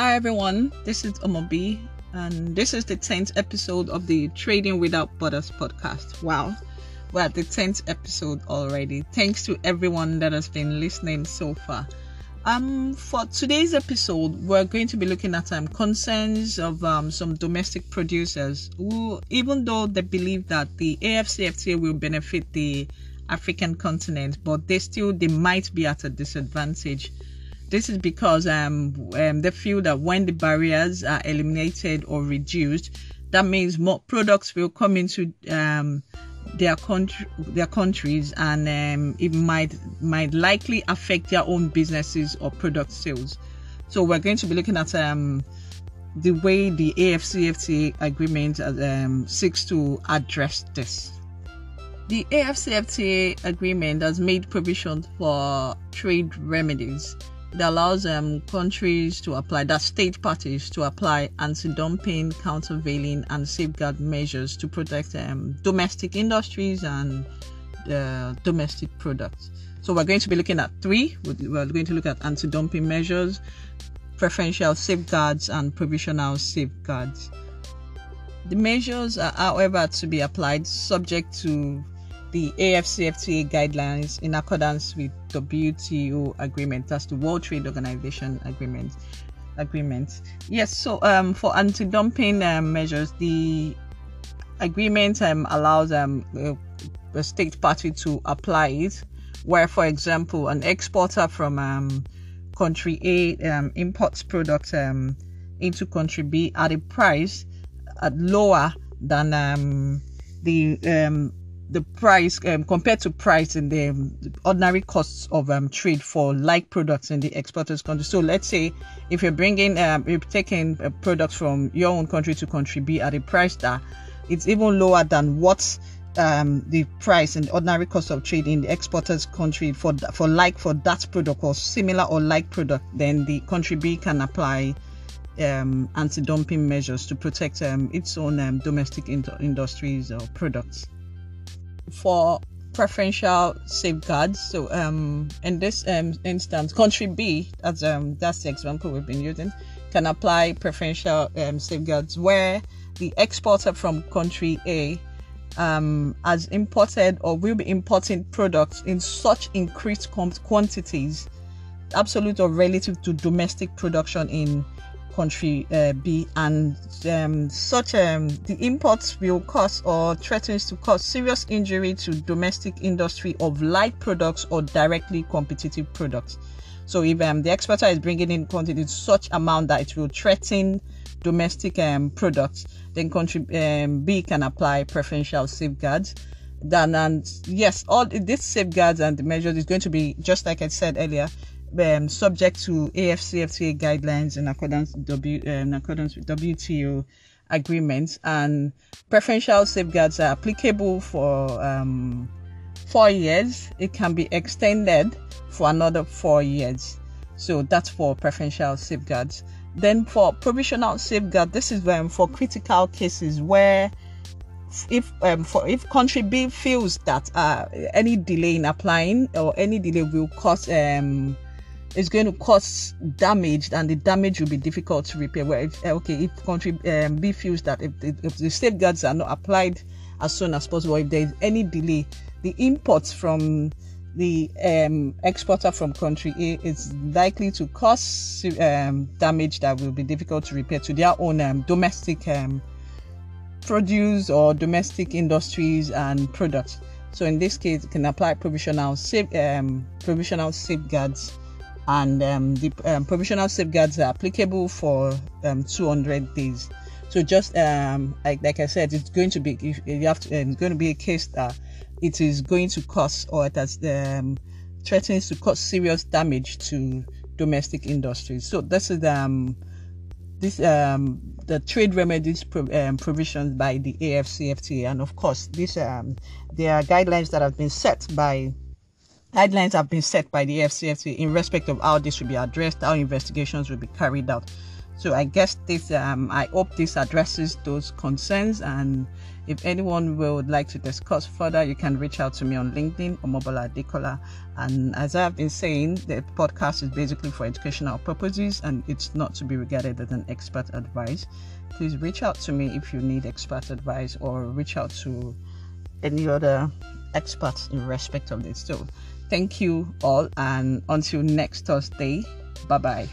Hi everyone, this is Omobi, and this is the 10th episode of the Trading Without Borders podcast. Wow, we're at the 10th episode already. Thanks to everyone that has been listening so far. Um, for today's episode, we're going to be looking at um, concerns of um, some domestic producers who, even though they believe that the AFCFTA will benefit the African continent, but they still they might be at a disadvantage. This is because um, um, they feel that when the barriers are eliminated or reduced, that means more products will come into um, their country, their countries, and um, it might might likely affect their own businesses or product sales. So we're going to be looking at um, the way the AFCFTA agreement um, seeks to address this. The AFCFTA agreement has made provision for trade remedies that allows um, countries to apply, that state parties to apply anti-dumping, countervailing, and safeguard measures to protect um, domestic industries and uh, domestic products. So we're going to be looking at three. We're going to look at anti-dumping measures, preferential safeguards, and provisional safeguards. The measures are, however, to be applied subject to the AFCFTA guidelines in accordance with WTO agreement. That's the World Trade Organization agreement. Agreement. Yes. So um, for anti-dumping um, measures, the agreement um, allows um, a state party to apply it. Where, for example, an exporter from um, country A um, imports products um, into country B at a price at lower than um, the um, the price um, compared to price in the, um, ordinary costs of um, trade for like products in the exporters country. So let's say if you're bringing, um, you're taking a product from your own country to country B at a price that it's even lower than what um, the price and ordinary cost of trade in the exporters country for for like for that product or similar or like product, then the country B can apply um, anti-dumping measures to protect um, its own um, domestic in- industries or products for preferential safeguards. So um, in this um, instance, country B, that's um, that's the example we've been using, can apply preferential um, safeguards where the exporter from country A um, has imported or will be importing products in such increased quantities, absolute or relative to domestic production in country uh, B, and um, such um, the imports will cause or threatens to cause serious injury to domestic industry of light products or directly competitive products. So if um, the exporter is bringing in quantity such amount that it will threaten domestic um, products, then country um, B can apply preferential safeguards. Then and yes, all these safeguards and the measures is going to be just like I said earlier um, subject to AFCFTA guidelines in accordance, w, um, in accordance with WTO agreements, and preferential safeguards are applicable for um, four years. It can be extended for another four years. So that's for preferential safeguards. Then for provisional safeguard, this is um, for critical cases where if um, for if country B feels that uh, any delay in applying or any delay will cause um, is going to cause damage and the damage will be difficult to repair. Where if, eh, okay, if country um, B feels that if, if the safeguards are not applied as soon as possible, if there is any delay, the imports from the um, exporter from country A is likely to cause um, damage that will be difficult to repair to their own um, domestic um, produce or domestic industries and products. So in this case, it can apply provisional safe, um, provisional safeguards and um, the um, provisional safeguards are applicable for um, 200 days. So just um, like, like I said, it's going to be if you have to, um, it's going to be a case that it is going to cause or it has um, threatens to cause serious damage to domestic industries. So this is this the trade remedies pro, provisions by the AFCFTA, and of course, these there are guidelines that have been set by Guidelines have been set by the FCFC in respect of how this will be addressed, how investigations will be carried out. So I guess this um, I hope this addresses those concerns and if anyone would like to discuss further, you can reach out to me on LinkedIn or Mobola Decola. And as I've been saying, the podcast is basically for educational purposes and it's not to be regarded as an expert advice. Please reach out to me if you need expert advice or reach out to any other experts in respect of this. So, thank you all, and until next Thursday, bye bye.